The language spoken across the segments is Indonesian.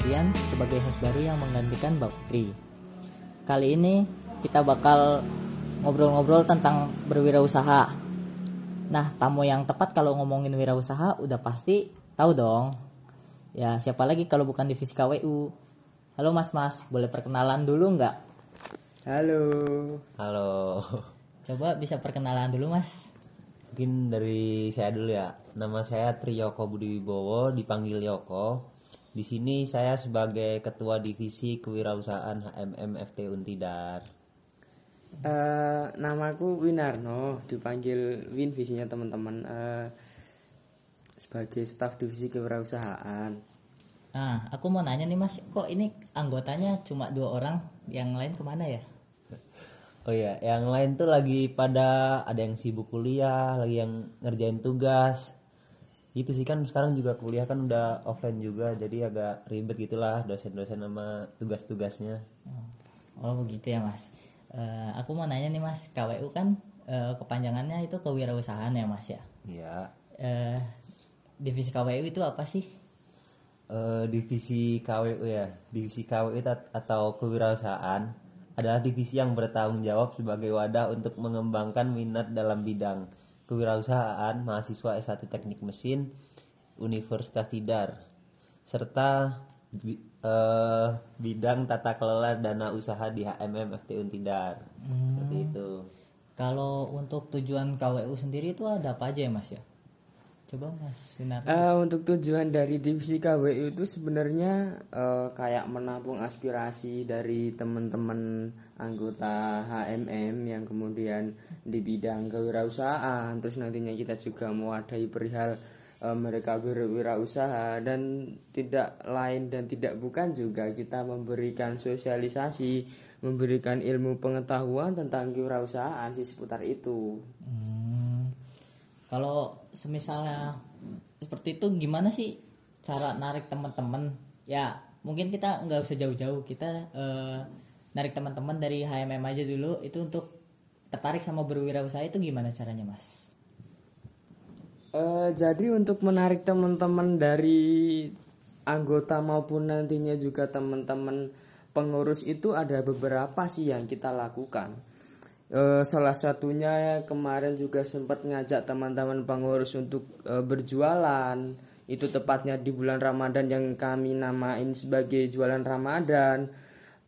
Alfian sebagai host baru yang menggantikan Mbak Putri. Kali ini kita bakal ngobrol-ngobrol tentang berwirausaha. Nah, tamu yang tepat kalau ngomongin wirausaha udah pasti tahu dong. Ya, siapa lagi kalau bukan divisi KWU. Halo Mas-mas, boleh perkenalan dulu nggak? Halo. Halo. Coba bisa perkenalan dulu Mas. Mungkin dari saya dulu ya. Nama saya Triyoko Budi Wibowo, dipanggil Yoko. Di sini saya sebagai Ketua Divisi Kewirausahaan HMM FT Untidar. Eh, namaku Winarno, dipanggil Win visinya teman-teman eh, sebagai staf divisi kewirausahaan. Nah, aku mau nanya nih Mas, kok ini anggotanya cuma dua orang, yang lain ke mana ya? Oh ya, yang lain tuh lagi pada ada yang sibuk kuliah, lagi yang ngerjain tugas. Itu sih kan sekarang juga kuliah kan udah offline juga, jadi agak ribet gitulah dosen-dosen sama tugas-tugasnya. Oh begitu ya Mas. Eh, aku mau nanya nih Mas, KWU kan eh, kepanjangannya itu kewirausahaan ya Mas ya. Iya. Eh, divisi KWU itu apa sih? Eh, divisi KWU ya divisi KWU atau kewirausahaan adalah divisi yang bertanggung jawab sebagai wadah untuk mengembangkan minat dalam bidang kewirausahaan mahasiswa S1 Teknik Mesin Universitas Tidar serta eh, bidang tata kelola dana usaha di HMM FT Untidar seperti itu. Kalau untuk tujuan KWU sendiri itu ada apa aja ya Mas ya? Coba Mas. Eh, untuk tujuan dari divisi KWU itu sebenarnya eh, kayak menampung aspirasi dari teman-teman anggota HMM yang kemudian di bidang kewirausahaan, terus nantinya kita juga mewadahi perihal eh, mereka berwirausaha dan tidak lain dan tidak bukan juga kita memberikan sosialisasi, memberikan ilmu pengetahuan tentang kewirausahaan sih seputar itu. Hmm, kalau semisalnya seperti itu gimana sih cara narik teman-teman? Ya mungkin kita nggak usah jauh-jauh, kita eh, narik teman-teman dari HMM aja dulu itu untuk tertarik sama berwirausaha itu gimana caranya Mas? Eh, jadi untuk menarik teman-teman dari anggota maupun nantinya juga teman-teman pengurus itu ada beberapa sih yang kita lakukan. Eh, salah satunya kemarin juga sempat ngajak teman-teman pengurus untuk eh, berjualan. Itu tepatnya di bulan Ramadan yang kami namain sebagai jualan Ramadan.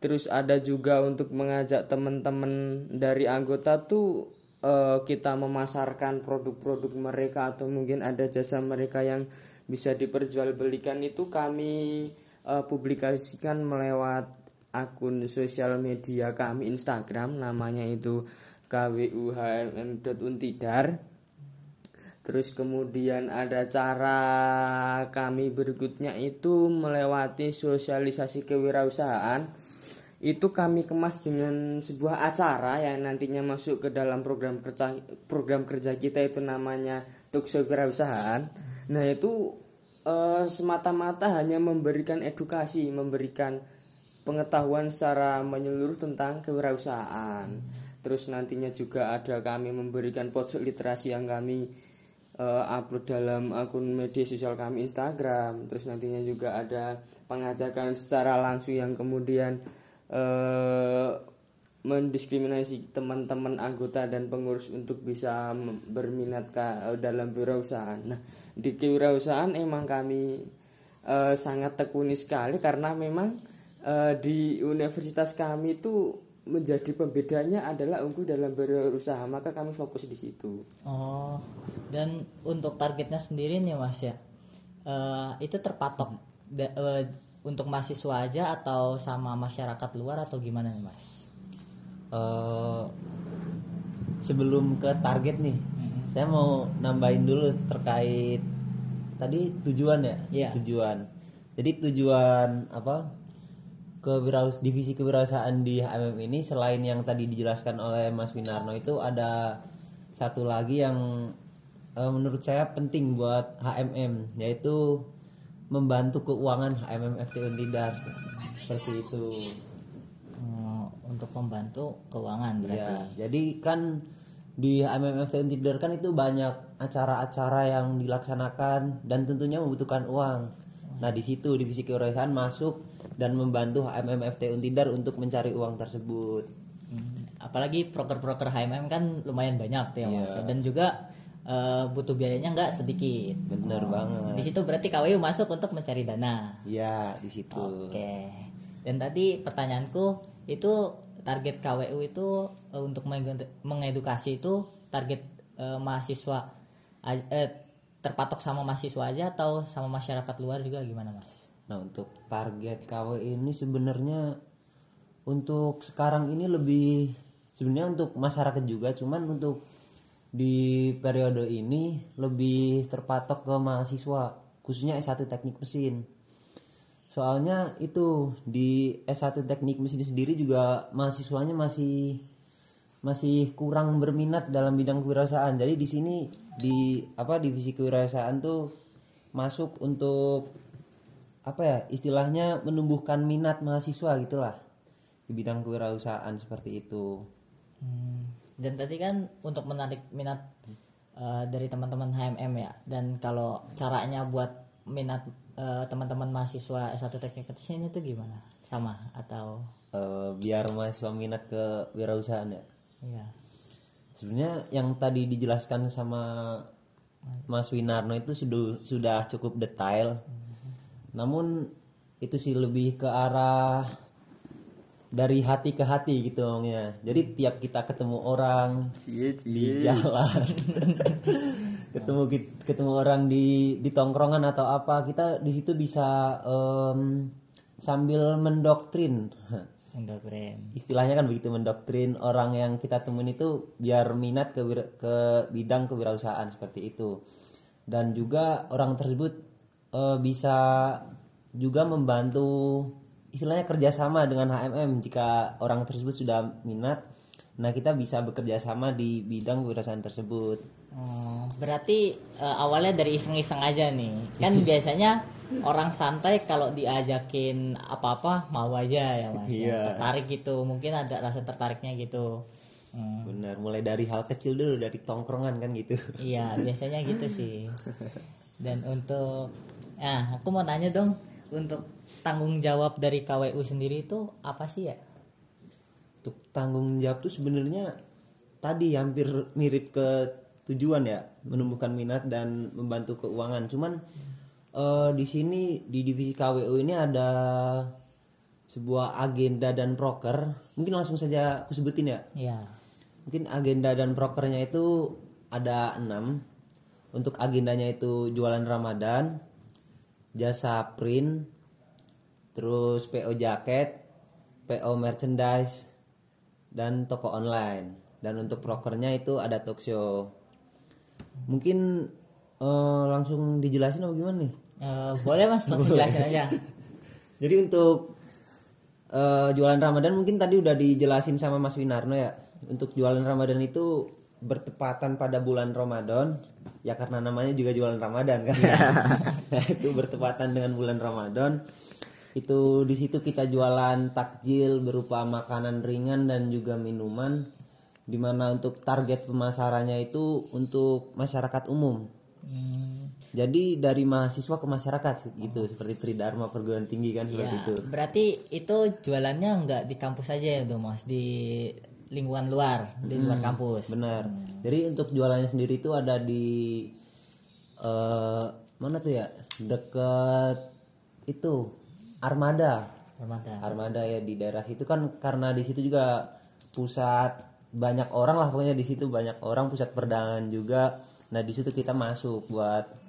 Terus ada juga untuk mengajak teman-teman dari anggota tuh eh, kita memasarkan produk-produk mereka atau mungkin ada jasa mereka yang bisa diperjualbelikan itu kami eh, publikasikan melewat akun sosial media kami Instagram namanya itu kwuhm.untidar Terus kemudian ada cara kami berikutnya itu melewati sosialisasi kewirausahaan itu kami kemas dengan sebuah acara yang nantinya masuk ke dalam program kerja program kerja kita itu namanya Tukso Kewirausahaan. Nah itu eh, semata-mata hanya memberikan edukasi, memberikan pengetahuan secara menyeluruh tentang kewirausahaan. Terus nantinya juga ada kami memberikan pojok literasi yang kami eh, upload dalam akun media sosial kami Instagram. Terus nantinya juga ada pengajakan secara langsung yang kemudian eh, mendiskriminasi teman-teman anggota dan pengurus untuk bisa berminat ka- dalam wirausahaan. Nah, di kewirausahaan emang kami eh, sangat tekuni sekali karena memang eh, di universitas kami itu menjadi pembedanya adalah unggul dalam berusaha, maka kami fokus di situ. Oh, dan untuk targetnya sendiri nih Mas ya, eh, itu terpatok da- eh, untuk mahasiswa aja atau sama masyarakat luar atau gimana nih Mas? Eh, sebelum ke target nih, saya mau nambahin dulu terkait tadi tujuan ya, Iya. tujuan. Jadi tujuan apa kewiraus divisi kewirausahaan di HMM ini selain yang tadi dijelaskan oleh Mas Winarno itu ada satu lagi yang eh, menurut saya penting buat HMM yaitu membantu keuangan HMM FT Untidar seperti itu. Oh, untuk membantu keuangan berarti. Ya, jadi kan di MMFT Untidar kan itu banyak acara-acara yang dilaksanakan dan tentunya membutuhkan uang. Nah di situ divisi kewirausahaan masuk dan membantu HMMFT Untidar untuk mencari uang tersebut. Hmm, apalagi proker-proker HMM kan lumayan banyak tuh ya Iya. mas dan juga eh, butuh biayanya nggak sedikit Bener banget. di situ berarti KWU masuk untuk mencari dana Ya di situ. oke dan tadi pertanyaanku itu target KWU itu eh, untuk menge- mengedukasi itu target eh, mahasiswa eh, terpatok sama mahasiswa aja atau sama masyarakat luar juga gimana mas? Nah untuk target KW ini sebenarnya untuk sekarang ini lebih sebenarnya untuk masyarakat juga cuman untuk di periode ini lebih terpatok ke mahasiswa khususnya S1 teknik mesin. Soalnya itu di S1 teknik mesin sendiri juga mahasiswanya masih masih kurang berminat dalam bidang kewirausahaan. Jadi di sini di apa divisi kewirausahaan tuh masuk untuk apa ya istilahnya menumbuhkan minat mahasiswa gitulah di bidang kewirausahaan seperti itu. Hmm, dan tadi kan untuk menarik minat eh, dari teman-teman HMM ya. Dan kalau caranya buat minat eh, teman-teman mahasiswa S1 teknik mesin itu gimana? Sama atau? Eh, biar mahasiswa minat ke wirausahaan ya iya. Sebenarnya yang tadi dijelaskan sama Mas Winarno itu sudah sudah cukup detail. Namun itu sih lebih ke arah dari hati ke hati gitu ngomongnya jadi tiap kita ketemu orang cie di jalan ketemu kit- ketemu orang di di tongkrongan atau apa kita di situ bisa em, sambil mendoktrin keren istilahnya kan begitu mendoktrin orang yang kita temuin itu biar minat ke ke bidang kewirausahaan seperti itu. Dan juga orang tersebut eh, bisa juga membantu istilahnya kerjasama dengan HMM jika orang tersebut sudah minat nah kita bisa bekerja sama di bidang kewirausahaan tersebut. Oh, berarti eh, awalnya dari iseng-iseng aja nih. Kan biasanya orang santai kalau diajakin apa-apa mau aja ya mas Ya, Iya. tertarik gitu. Mungkin ada rasa tertariknya gitu. Hmm. benar mulai dari hal kecil dulu dari tongkrongan kan gitu. Iya, biasanya gitu sih. Dan untuk nah, aku mau tanya dong, untuk tanggung jawab dari KWU sendiri itu apa sih ya? untuk tanggung jawab tuh sebenarnya tadi hampir mirip ke tujuan ya. Menumbuhkan minat dan membantu keuangan. Cuman eh, di sini di divisi KWU ini ada sebuah agenda dan proker. Mungkin langsung saja aku sebutin ya. Iya. mungkin agenda dan prokernya itu ada enam. Untuk agendanya itu jualan Ramadan jasa print terus PO jaket PO merchandise dan toko online. Dan untuk prokernya itu ada talk show. Mungkin eh, langsung dijelasin apa gimana nih Eh, boleh mas, langsung jelasin aja. jadi untuk eh, jualan Ramadan mungkin tadi udah dijelasin sama Mas Winarno ya. Untuk jualan Ramadan itu bertepatan pada bulan Ramadan ya karena namanya juga jualan Ramadan kan. nah, itu bertepatan dengan bulan Ramadan. Itu di situ kita jualan takjil berupa makanan ringan dan juga minuman di mana untuk target pemasarannya itu untuk masyarakat umum. Hmm, Jadi dari mahasiswa ke masyarakat gitu seperti Tridharma perguruan tinggi kan seperti ya, itu. berarti itu jualannya nggak di kampus aja ya tuh mas, di lingkungan luar, di luar kampus. Benar. Jadi untuk jualannya sendiri itu ada di eh mana tuh ya? Deket itu Armada. Ramadan. Armada ya di daerah situ kan karena di situ juga pusat banyak orang lah pokoknya di situ banyak orang pusat perdagangan juga. Nah di situ kita masuk buat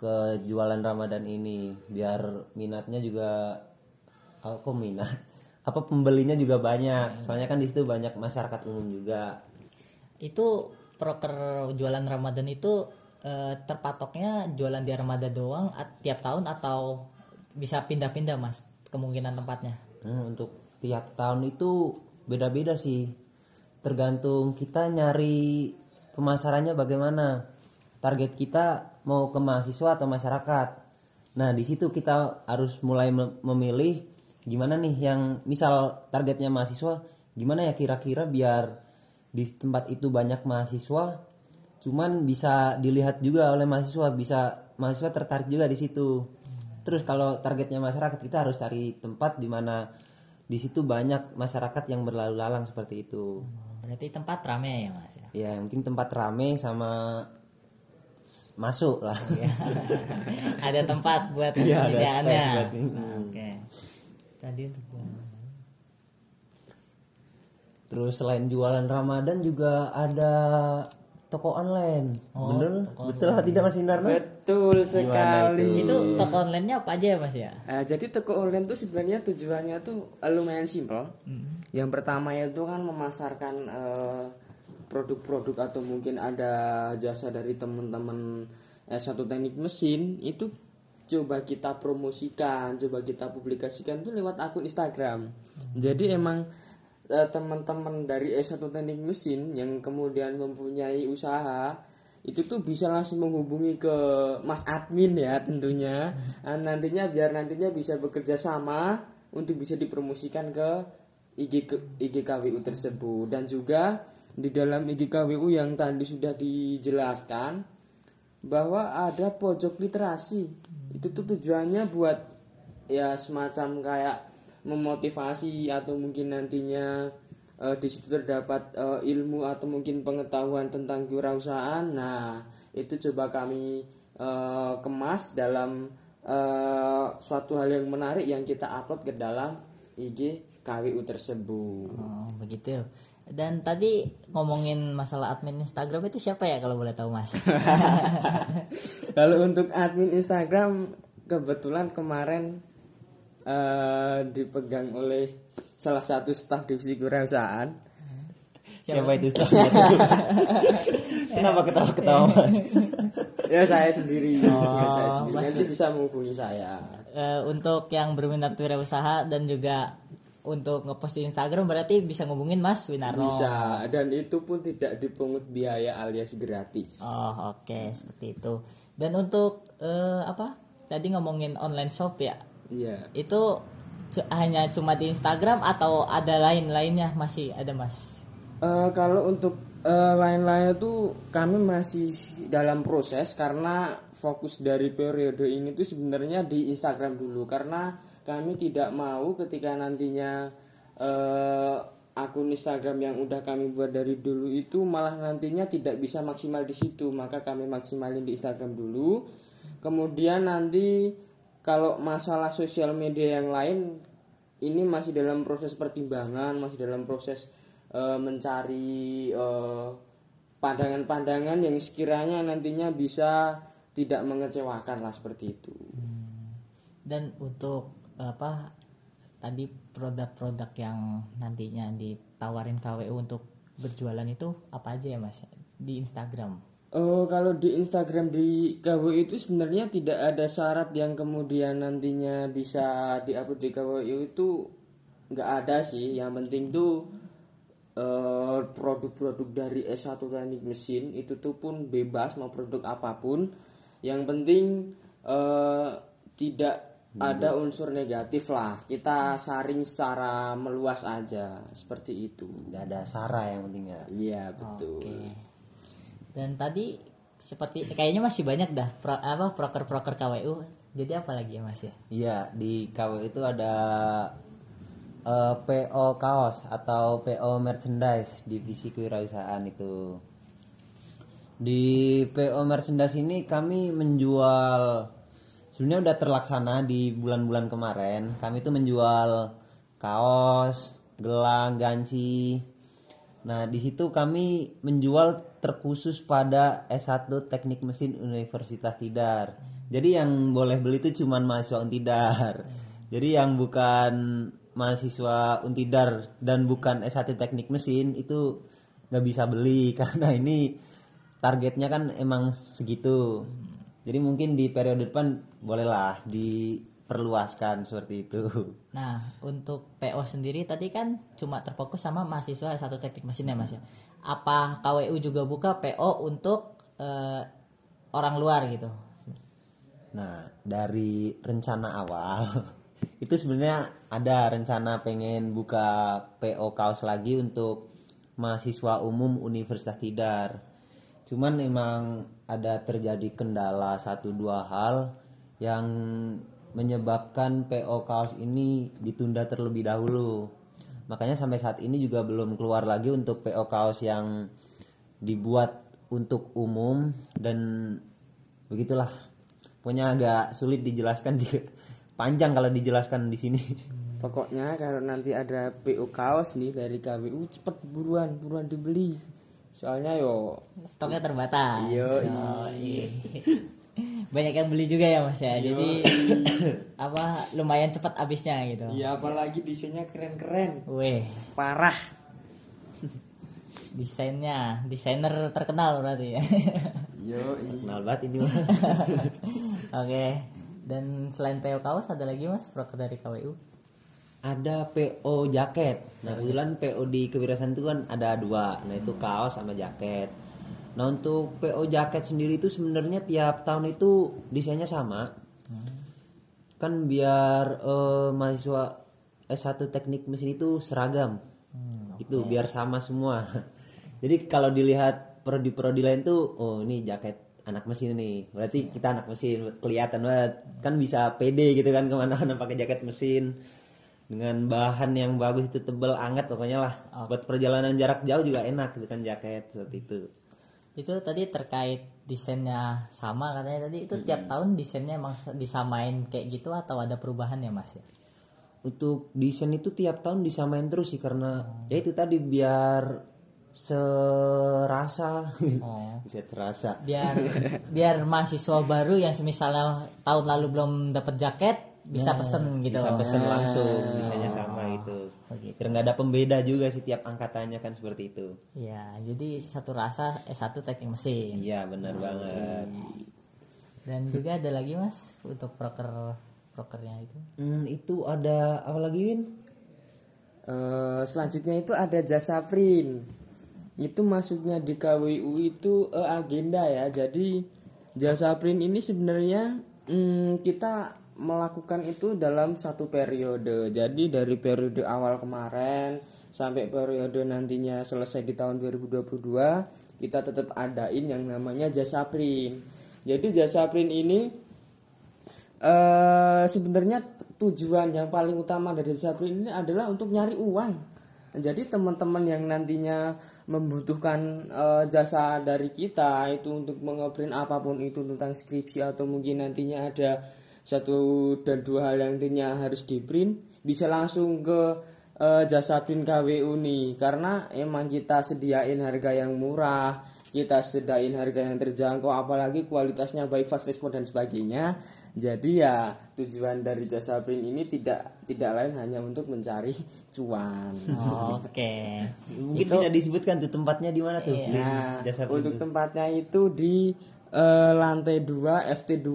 ke jualan Ramadan ini biar minatnya juga kok minat apa pembelinya juga banyak soalnya kan di situ banyak masyarakat umum juga Itu proker jualan Ramadan itu eh, terpatoknya jualan di Ramadan doang at- tiap tahun atau bisa pindah-pindah mas kemungkinan tempatnya? Hmm, untuk tiap tahun itu beda-beda sih. Tergantung kita nyari pemasarannya bagaimana. Target kita mau ke mahasiswa atau masyarakat. Nah, di situ kita harus mulai mem- memilih gimana nih yang misal targetnya mahasiswa, gimana ya kira-kira biar di tempat itu banyak mahasiswa cuman bisa dilihat juga oleh mahasiswa, bisa mahasiswa tertarik juga di situ. terus kalau targetnya masyarakat kita harus cari tempat di mana di situ banyak masyarakat yang berlalu lalang seperti itu Oh, berarti tempat rame ya mas ya ya penting tempat rame sama masuk lah. Iya. ada tempat buat Iya, ada space buat ini. Nah, oke. Tadi untuk terus selain jualan Ramadan juga ada toko online. Oh, bener? toko betul apa tidak Mas Indarno? Betul sekali. itu? Toko online-nya apa aja ya mas ya? Nah, jadi toko online tuh sebenarnya tujuannya tuh lumayan simpel. Yang pertama itu kan memasarkan eh, produk-produk atau mungkin ada jasa dari teman-teman S1 teknik mesin itu coba kita promosikan, coba kita publikasikan tuh lewat akun Instagram. Jadi emang eh, teman-teman dari S1 teknik mesin yang kemudian mempunyai usaha itu tuh bisa langsung menghubungi ke Mas Admin ya tentunya. Nah, nantinya biar nantinya bisa bekerja sama untuk bisa dipromosikan ke IG ke- IGKWU tersebut. Dan juga di dalam IGKWU yang tadi sudah dijelaskan bahwa ada pojok literasi. Itu tuh tujuannya buat ya semacam kayak memotivasi atau mungkin nantinya eh, di situ terdapat eh, ilmu atau mungkin pengetahuan tentang kewirausahaan. Nah itu coba kami eh, kemas dalam eh, suatu hal yang menarik yang kita upload ke dalam IG KWU tersebut. Oh begitu dan tadi ngomongin masalah admin Instagram itu siapa ya kalau boleh tahu mas Kalau untuk admin Instagram kebetulan kemarin eh, dipegang oleh salah satu staf divisi kewirausahaan. siapa itu staffnya? kenapa ketawa-ketawa Mas Ya saya sendiri, Oh, saya sendiri. Nanti bisa menghubungi saya. Eh, untuk yang berminat wirausaha dan juga untuk ngepost di Instagram berarti bisa ngubungin Mas Winarno. Bisa dan itu pun tidak dipungut biaya alias gratis. Oh oke seperti itu. Dan untuk eh, apa? Tadi ngomongin online shop ya. Iya. Itu cu- hanya cuma di Instagram atau ada lain-lainnya masih ada Mas? Eh, kalau untuk eh, lain-lain itu kami masih dalam proses karena fokus dari periode ini tuh sebenarnya di Instagram dulu karena kami tidak mau ketika nantinya eh, akun Instagram yang udah kami buat dari dulu itu malah nantinya tidak bisa maksimal di situ. Maka kami maksimalin di Instagram dulu. Kemudian nanti kalau masalah sosial media yang lain ini masih dalam proses pertimbangan masih dalam proses eh, mencari eh, pandangan-pandangan yang sekiranya nantinya bisa tidak mengecewakan lah seperti itu. Dan untuk apa? Tadi produk-produk yang nantinya ditawarin KWU untuk berjualan itu apa aja ya Mas? Di Instagram. Oh, kalau di Instagram di KWU itu sebenarnya tidak ada syarat yang kemudian nantinya bisa diupload di KWU itu nggak ada sih. Yang penting tuh eh, produk-produk dari S1 Teknik Mesin itu tuh pun bebas mau produk apa pun. Yang penting eh, tidak ada unsur negatif lah. Kita saring secara meluas aja seperti itu. nggak ada Sarah yang penting ya Iya betul. Oke. Dan tadi seperti kayaknya masih banyak dah pro, apa proker-proker KWU. Jadi apa lagi ya Mas ya? Iya, di KW itu ada eh, PO kaos atau PO merchandise divisi kewirausahaan itu. Di PO merchandise ini kami menjual sebenarnya udah terlaksana di bulan-bulan kemarin. Kami itu menjual kaos, gelang, ganci. Nah, di situ kami menjual terkhusus pada S1 Teknik Mesin Universitas Tidar. Jadi yang boleh beli itu cuman mahasiswa Untidar. Jadi yang bukan mahasiswa Untidar dan bukan S1 Teknik Mesin itu nggak bisa beli karena ini targetnya kan emang segitu. Jadi mungkin di periode depan bolehlah diperluaskan seperti itu. Nah, untuk PO sendiri tadi kan cuma terfokus sama mahasiswa satu teknik mesin ya Mas ya. Apa KWU juga buka PO untuk eh, orang luar gitu? Nah, dari rencana awal itu sebenarnya ada rencana pengen buka PO kaos lagi untuk mahasiswa umum Universitas Tidar. Cuman emang ada terjadi kendala satu dua hal yang menyebabkan PO kaos ini ditunda terlebih dahulu. Makanya sampai saat ini juga belum keluar lagi untuk PO kaos yang dibuat untuk umum dan begitulah. Pokoknya agak sulit dijelaskan juga. Panjang kalau dijelaskan di sini. Pokoknya kalau nanti ada PO kaos nih dari KWU cepet buruan buruan dibeli. Soalnya yo Stoknya terbatas. Yoi. Yoi. Banyak yang beli juga ya Mas ya. Jadi apa lumayan cepat habisnya gitu. Iya apalagi desainnya keren-keren. Weh, Parah. desainnya desainer terkenal berarti ya. Yo, Kenal banget ini. Oke. Dan selain PO kaos ada lagi Mas proker dari KWU? Ada PO jaket. Nah kebetulan PO di kewirausahaan itu kan ada dua. Nah itu kaos sama jaket. Nah untuk PO jaket sendiri itu sebenarnya tiap tahun itu desainnya sama. Kan biar eh, mahasiswa S1 teknik mesin itu seragam. Itu biar sama semua. Jadi kalau dilihat prodi-prodi lain tuh, oh ini jaket anak mesin nih. Berarti kita anak mesin kelihatan banget. Kan bisa pede gitu kan ke mana-mana pakai jaket mesin dengan bahan yang bagus itu tebel anget pokoknya lah. Buat perjalanan jarak jauh juga enak gitu kan jaket seperti itu. Itu tadi terkait desainnya sama katanya tadi. Itu tiap tahun desainnya emang disamain kayak gitu atau ada perubahan ya Mas ya? untuk desain itu tiap tahun disamain terus sih karena ya itu tadi biar serasa. Oh. bisa terasa. Biar biar mahasiswa baru yang misalnya tahun lalu belum dapat jaket bisa pesen gitu. bisa pesen langsung desainnya sama itu biar nggak ada pembeda juga sih tiap angkatannya kan seperti itu Ya, jadi satu rasa S1 teknik mesin. iya benar banget Dan juga ada lagi Mas untuk proker prokernya itu. Hmm, itu ada apa lagi Win Eh, selanjutnya itu ada jasa print. Itu masuknya di KWU itu eh, agenda ya. Jadi jasa print ini sebenarnya hmm, kita melakukan itu dalam satu periode. Jadi dari periode awal kemarin sampai periode nantinya selesai di tahun 2022 kita tetap adain yang namanya jasa print. Jadi jasa print ini eh sebenarnya tujuan yang paling utama dari jasa print ini adalah untuk nyari uang. Jadi teman-teman yang nantinya membutuhkan eh, jasa dari kita itu untuk mengeprint apa pun itu tentang skripsi atau mungkin nantinya ada satu dan dua hal yang nantinya harus di print bisa langsung ke eh, jasa print KWU nih. Karena emang kita sediain harga yang murah kita sediain harga yang terjangkau apalagi kualitasnya baik fast respon dan sebagainya. Jadi ya tujuan dari jasa print ini tidak tidak lain hanya untuk mencari cuan. Oke. mungkin bisa disebutkan tuh tempatnya di mana tuh? Nah, jasa untuk tempatnya itu di eh, lantai 2 FT2.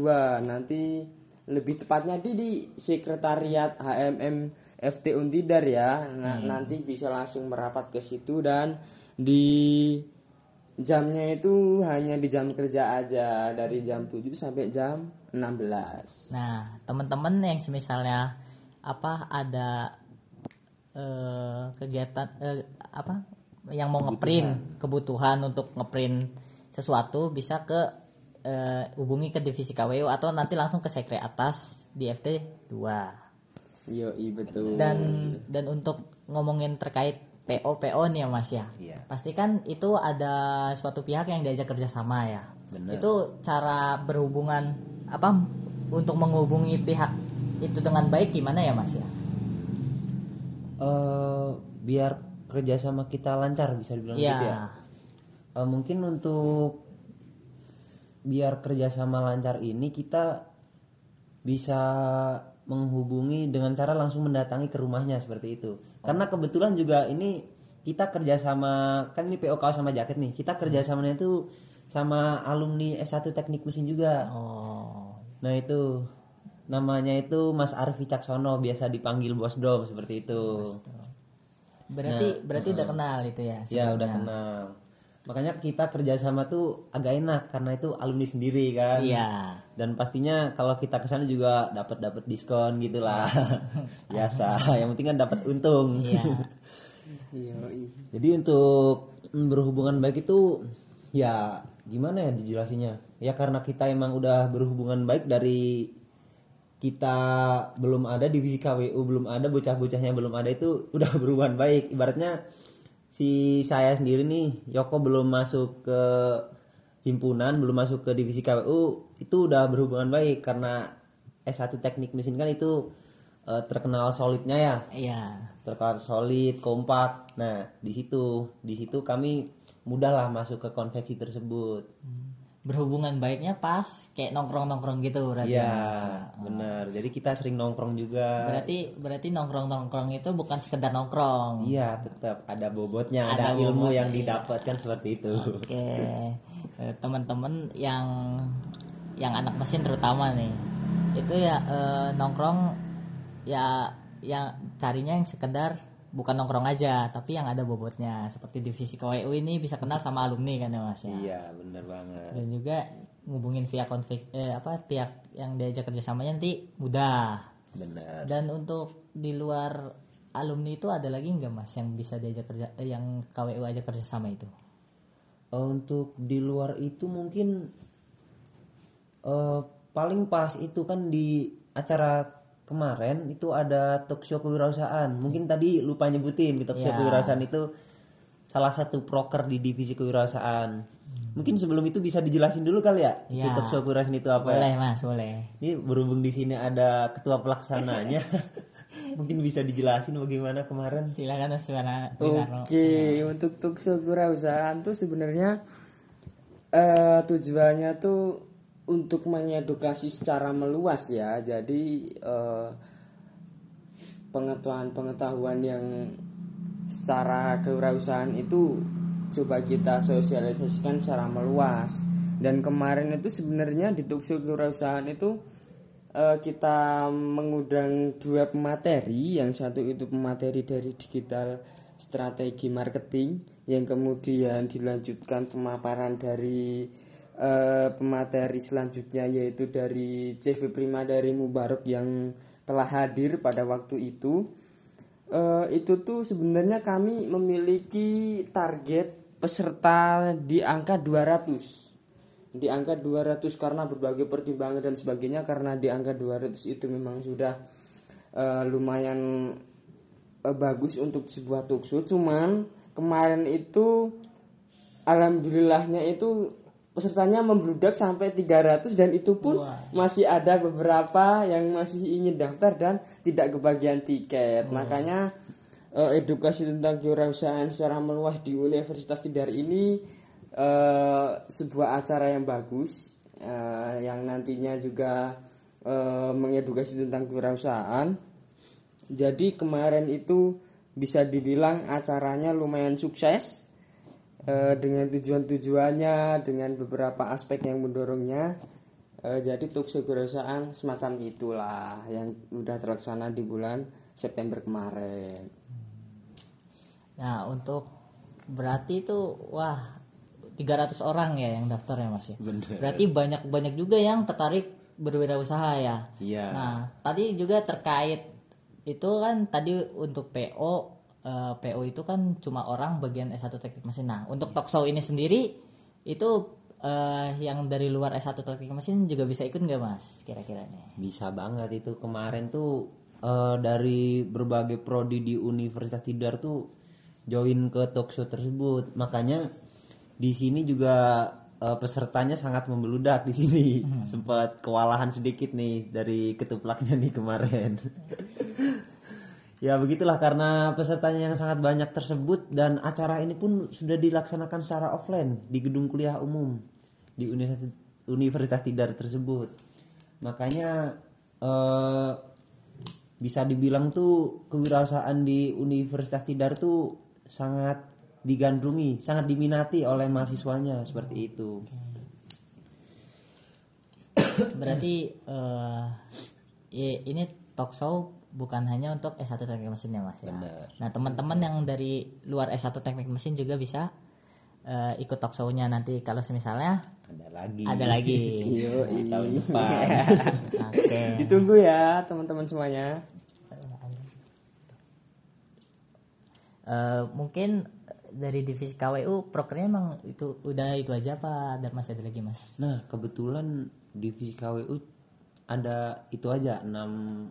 Nanti lebih tepatnya di di sekretariat HMM FT Untidar ya. Nah, nanti bisa langsung merapat ke situ dan di jamnya itu hanya di jam kerja aja dari jam 7 sampai jam 16. Nah, teman-teman yang misalnya apa ada eh, kegiatan eh, apa yang mau ngeprint kebutuhan untuk ngeprint sesuatu bisa ke eh, hubungi ke divisi KWU atau nanti langsung ke sekre atas di FT 2. Yoi betul. dan dan untuk ngomongin terkait PO PO nih ya Mas ya. Iya. Pasti kan itu ada suatu pihak yang diajak kerjasama ya. Benar. Itu cara berhubungan apa untuk menghubungi pihak itu dengan baik gimana ya Mas ya? eh biar kerjasama kita lancar bisa dibilang Iya. gitu ya. Eh, mungkin untuk biar kerjasama lancar ini kita bisa menghubungi dengan cara langsung mendatangi ke rumahnya seperti itu. Karena kebetulan juga ini kita kerjasama kan ini PO kaos sama jaket nih. Kita kerjasamanya itu sama alumni S1 teknik mesin juga. Oh. Nah itu namanya itu Mas Arif Wicaksono biasa dipanggil Bos Dom seperti itu. Berarti berarti udah kenal itu ya. Ya udah kenal. Makanya kita kerjasama tuh agak enak karena itu alumni sendiri kan. Iya. Dan pastinya kalau kita ke sana juga dapat dapat diskon gitulah. Biasa. Yang penting kan dapat untung. Iya. Jadi untuk berhubungan baik itu ya gimana ya dijelasinnya? Ya karena kita emang udah berhubungan baik dari kita belum ada divisi KWU belum ada bocah-bocahnya belum ada itu udah berhubungan baik ibaratnya si saya sendiri nih Yoko belum masuk ke himpunan belum masuk ke divisi KWU itu udah berhubungan baik karena S1 teknik mesin kan itu eh, terkenal solidnya ya. Iya. terkenal solid kompak. Nah di situ di situ kami mudah lah masuk ke konveksi tersebut Berhubungan baiknya pas kayak nongkrong-nongkrong gitu berarti. Iya, Mas. benar. Jadi kita sering nongkrong juga. Berarti berarti nongkrong-nongkrong itu bukan sekedar nongkrong. Iya, tetap ada bobotnya, Ada ada, ilmu bobotnya, yang iya. didapatkan seperti itu. Oke, Eh, teman-teman yang yang anak mesin terutama nih, itu ya eh, nongkrong ya yang carinya yang sekedar bukan nongkrong aja, tapi yang ada bobotnya. Seperti divisi KWU ini bisa kenal sama alumni kan ya mas ya. Iya, benar banget. Dan juga ngubungin via konflik eh, apa pihak yang diajak kerjasamanya nanti mudah. Benar. Dan untuk di luar alumni itu ada lagi nggak mas yang bisa diajak kerja eh, yang KWU aja kerjasama itu? Untuk di luar itu mungkin eh, paling pas itu kan di acara kemarin itu ada talk show kewirausahaan. Mungkin tadi lupa nyebutin di talk show Iya. kewirausahaan itu salah satu proker di divisi kewirausahaan. Mungkin sebelum itu bisa dijelasin dulu kali ya, di Iya. talk show kewirausahaan itu apa ya? Boleh mas, boleh. Ini berhubung di sini ada ketua pelaksananya, mungkin bisa dijelasin bagaimana kemarin. Silakan mas Wana- Winarno. Oke, untuk tukso kewirausahaan tuh sebenarnya eh, tujuannya tuh untuk mengedukasi secara meluas ya. Jadi eh, pengetahuan-pengetahuan yang secara kewirausahaan itu coba kita sosialisasikan secara meluas. Dan kemarin itu sebenarnya di tukso kewirausahaan itu eh, kita mengundang dua pemateri, yang satu itu pemateri dari digital strategi marketing, yang kemudian dilanjutkan pemaparan dari eh, pemateri selanjutnya yaitu dari CV Prima dari Mubarok yang telah hadir pada waktu itu. Eh, itu tuh sebenarnya kami memiliki target peserta di angka 200 di angka 200 karena berbagai pertimbangan dan sebagainya karena di angka 200 itu memang sudah eh, lumayan eh, bagus untuk sebuah tuksu cuman kemarin itu alhamdulillahnya itu pesertanya membludak sampai 300 dan itu pun masih ada beberapa yang masih ingin daftar dan tidak kebagian tiket. Makanya eh, edukasi tentang kewirausahaan secara meluas di Universitas Tidar ini eh, sebuah acara yang bagus eh, yang nantinya juga eh, mengedukasi tentang kewirausahaan. Jadi kemarin itu bisa dibilang acaranya lumayan sukses eh, dengan tujuan-tujuannya, dengan beberapa aspek yang mendorongnya. Eh, jadi tukso kewirausahaan semacam itulah yang udah terlaksana di bulan September kemarin. Nah untuk berarti itu wah 300 orang ya yang daftar ya mas ya. Bener. Berarti banyak banyak juga yang tertarik berwirausaha ya. Iya. Nah tadi juga terkait itu kan tadi untuk PO eh, PO itu kan cuma orang bagian S1 teknik mesin. Nah untuk talkshow ini sendiri itu eh, yang dari luar S1 teknik mesin juga bisa ikut nggak mas kira-kira nih? Bisa banget itu kemarin tuh eh, dari berbagai prodi di Universitas Tidar tuh join ke talk show tersebut. Makanya di sini juga eh, pesertanya sangat membeludak di sini. Sempat kewalahan sedikit nih dari ketuplaknya nih kemarin. ya begitulah karena pesertanya yang sangat banyak tersebut dan acara ini pun sudah dilaksanakan secara offline di gedung kuliah umum di Universitas Universitas Tidar tersebut. Makanya eh, bisa dibilang tuh kewirausahaan di Universitas Tidar tuh sangat digandrungi, sangat diminati oleh mahasiswanya seperti itu. Berarti eh i- ini talk show bukan hanya untuk S1 teknik mesin ya Mas ya. Benar. Nah, teman-teman yang dari luar S1 teknik mesin juga bisa eh, ikut talk show-nya nanti kalau misalnya Ada lagi. ada lagi. Yo, tahun depan. Oke. Ditunggu ya teman-teman semuanya. Eh, mungkin dari divisi KWU prokernya emang itu udah itu aja apa ada masih ada lagi Mas? Nah, kebetulan divisi KWU ada itu aja enam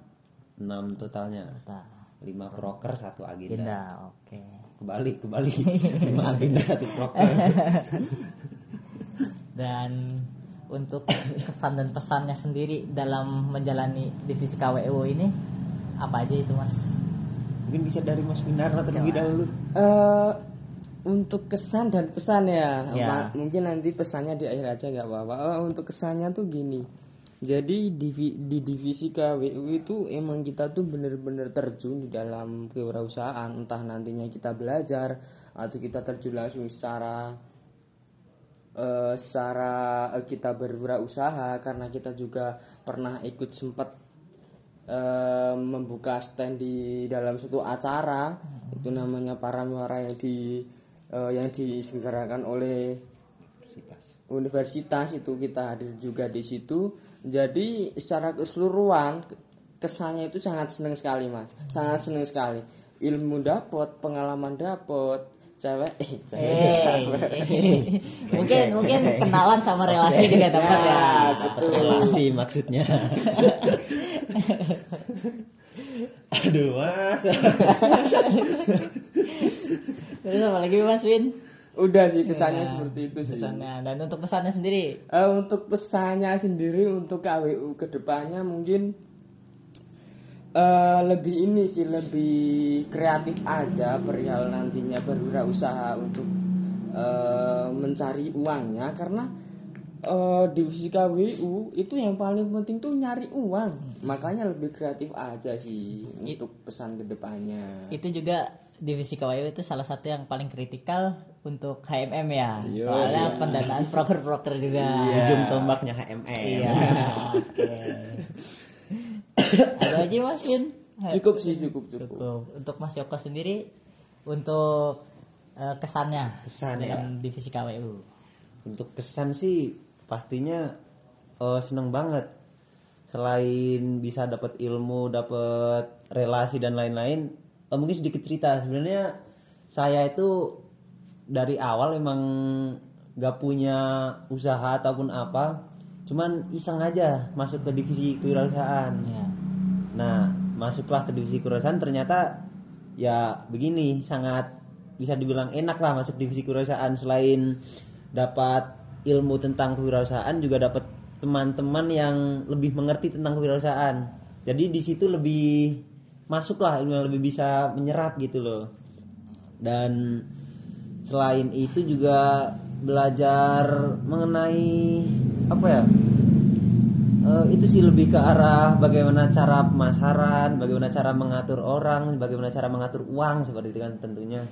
enam totalnya. Nah, lima proker satu agenda. Agenda oke. Kebalik kebalik. Lima agenda satu proker. Dan untuk kesan dan pesannya sendiri dalam menjalani divisi KWU ini apa aja itu mas? Mungkin bisa dari Mas Winarno terlebih dahulu. Eh, untuk kesan dan pesan ya, Ya. Mungkin nanti pesannya di akhir aja nggak apa-apa. Eh, untuk kesannya tuh gini, jadi divi- di divisi KWU itu emang kita tuh bener-bener terjun di dalam kewirausahaan, entah nantinya kita belajar atau kita terjun langsung secara eh, secara eh, kita berwirausaha. Karena kita juga pernah ikut sempat eh, membuka stand di dalam suatu acara. Itu namanya para muara yang di eh, yang diselenggarakan oleh universitas itu kita hadir juga di situ jadi secara keseluruhan kesannya itu sangat senang sekali mas. Sangat senang sekali. Ilmu dapat pengalaman dapat cewek eh cewek Eh, mungkin mungkin kenalan sama relasi juga dapat ya. betul. Relasi maksudnya. Aduh mas. Terus apa lagi Mas Win? Udah sih kesannya seperti itu sih. Pesannya dan untuk pesannya sendiri. Eh, untuk pesannya sendiri untuk KWU ke depannya mungkin eh, lebih ini sih lebih kreatif aja perihal nantinya berwirausaha untuk eh, mencari uangnya. Karena eh, divisi KWU itu yang paling penting tuh nyari uang. Makanya lebih kreatif aja sih untuk pesan ke depannya Itu juga divisi KWU itu salah satu yang paling kritikal untuk HMM ya. Iya, Soalnya pendanaan broker-broker juga. ujung tombaknya HMM Iya. Oke. Ada lagi Mas Win? cukup sih cukup cukup Cukup. Untuk Mas Yoko sendiri untuk eh, kesannya Kesan, dengan divisi KWU. Untuk kesan sih pastinya eh, seneng banget. Selain bisa dapat ilmu, dapat relasi dan lain-lain, eh, mungkin sedikit cerita. Sebenarnya saya itu dari awal emang gak punya usaha ataupun apa, cuman iseng aja masuk ke divisi kewirausahaan. Iya. Nah, masuklah ke divisi kewirausahaan ternyata ya begini sangat bisa dibilang enak lah masuk divisi kewirausahaan selain dapat ilmu tentang kewirausahaan juga dapat teman-teman yang lebih mengerti tentang kewirausahaan. Jadi di situ lebih masuklah ilmu yang lebih bisa menyerap gitu loh. Dan selain itu juga belajar mengenai apa ya? Eh, itu sih lebih ke arah bagaimana cara pemasaran, bagaimana cara mengatur orang, bagaimana cara mengatur uang seperti itu kan tentunya.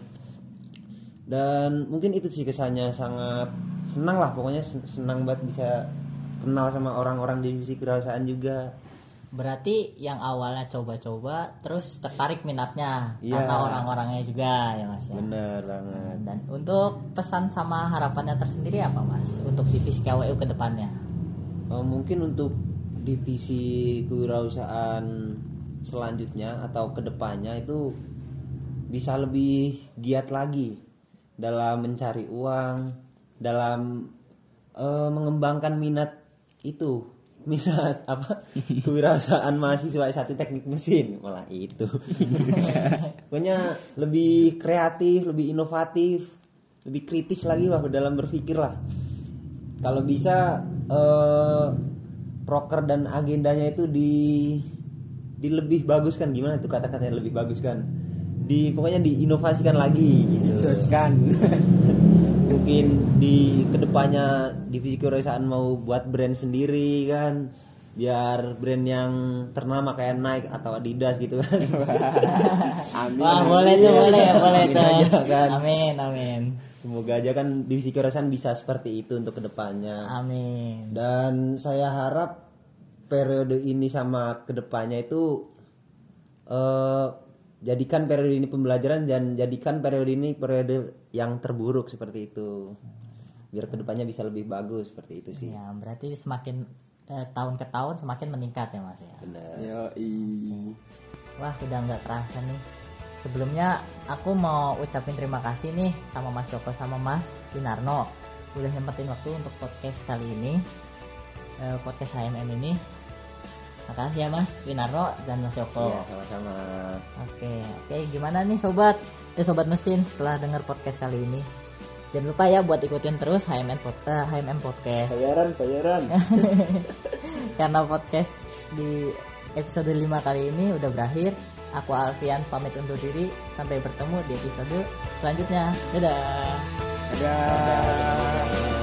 Dan mungkin itu sih kesannya sangat senang lah pokoknya sen- senang banget bisa kenal sama orang-orang di divisi kewirausahaan juga. Berarti yang awalnya coba-coba terus tertarik minatnya Iya. karena orang-orangnya juga ya Mas ya. Bener banget. Dan untuk pesan sama harapannya tersendiri apa Mas untuk divisi KWU ke depannya? Eh, mungkin untuk divisi kewirausahaan selanjutnya atau ke depannya itu bisa lebih giat lagi dalam mencari uang, dalam eh, mengembangkan minat itu, minat apa kewirausahaan mahasiswa S1 teknik mesin. Malah itu. Pokoknya lebih kreatif, lebih inovatif, lebih kritis lagi lah dalam berpikir lah. Kalau bisa eh proker dan agendanya itu di di lebih bagus kan gimana tuh kata-katanya lebih bagus kan di pokoknya diinovasikan lagi gitu. Dijoskan. mungkin di ke depannya divisi kewirausahaan mau buat brand sendiri kan biar brand yang ternama kayak Nike atau Adidas gitu kan Amin. Wah boleh tuh boleh boleh Amin tuh. aja, kan. Amin amin semoga aja kan divisi kewirausahaan bisa seperti itu untuk ke depannya amin. dan saya harap periode ini sama ke depannya itu eh, jadikan periode ini pembelajaran dan jadikan periode ini periode yang terburuk seperti itu biar ke depannya bisa lebih bagus seperti itu sih Ya berarti semakin eh, tahun ke tahun semakin meningkat ya Mas ya. benar Yoi. Wah udah nggak kerasa nih. Sebelumnya aku mau ucapin terima kasih nih sama Mas Joko sama Mas Winarno udah nyempetin waktu untuk podcast kali ini, Eh, podcast HMM ini. Makasih ya Mas Winarno dan Mas Yoko Ya, sama-sama. Oke, oke gimana nih sobat? Eh sobat mesin setelah dengar podcast kali ini. Jangan lupa ya buat ikutin terus HMM Podcast, HMM Podcast. Bayaran, bayaran. Karena podcast di episode 5 kali ini udah berakhir. Aku Alfian pamit undur diri. Sampai bertemu di episode selanjutnya. Dadah. Dadah.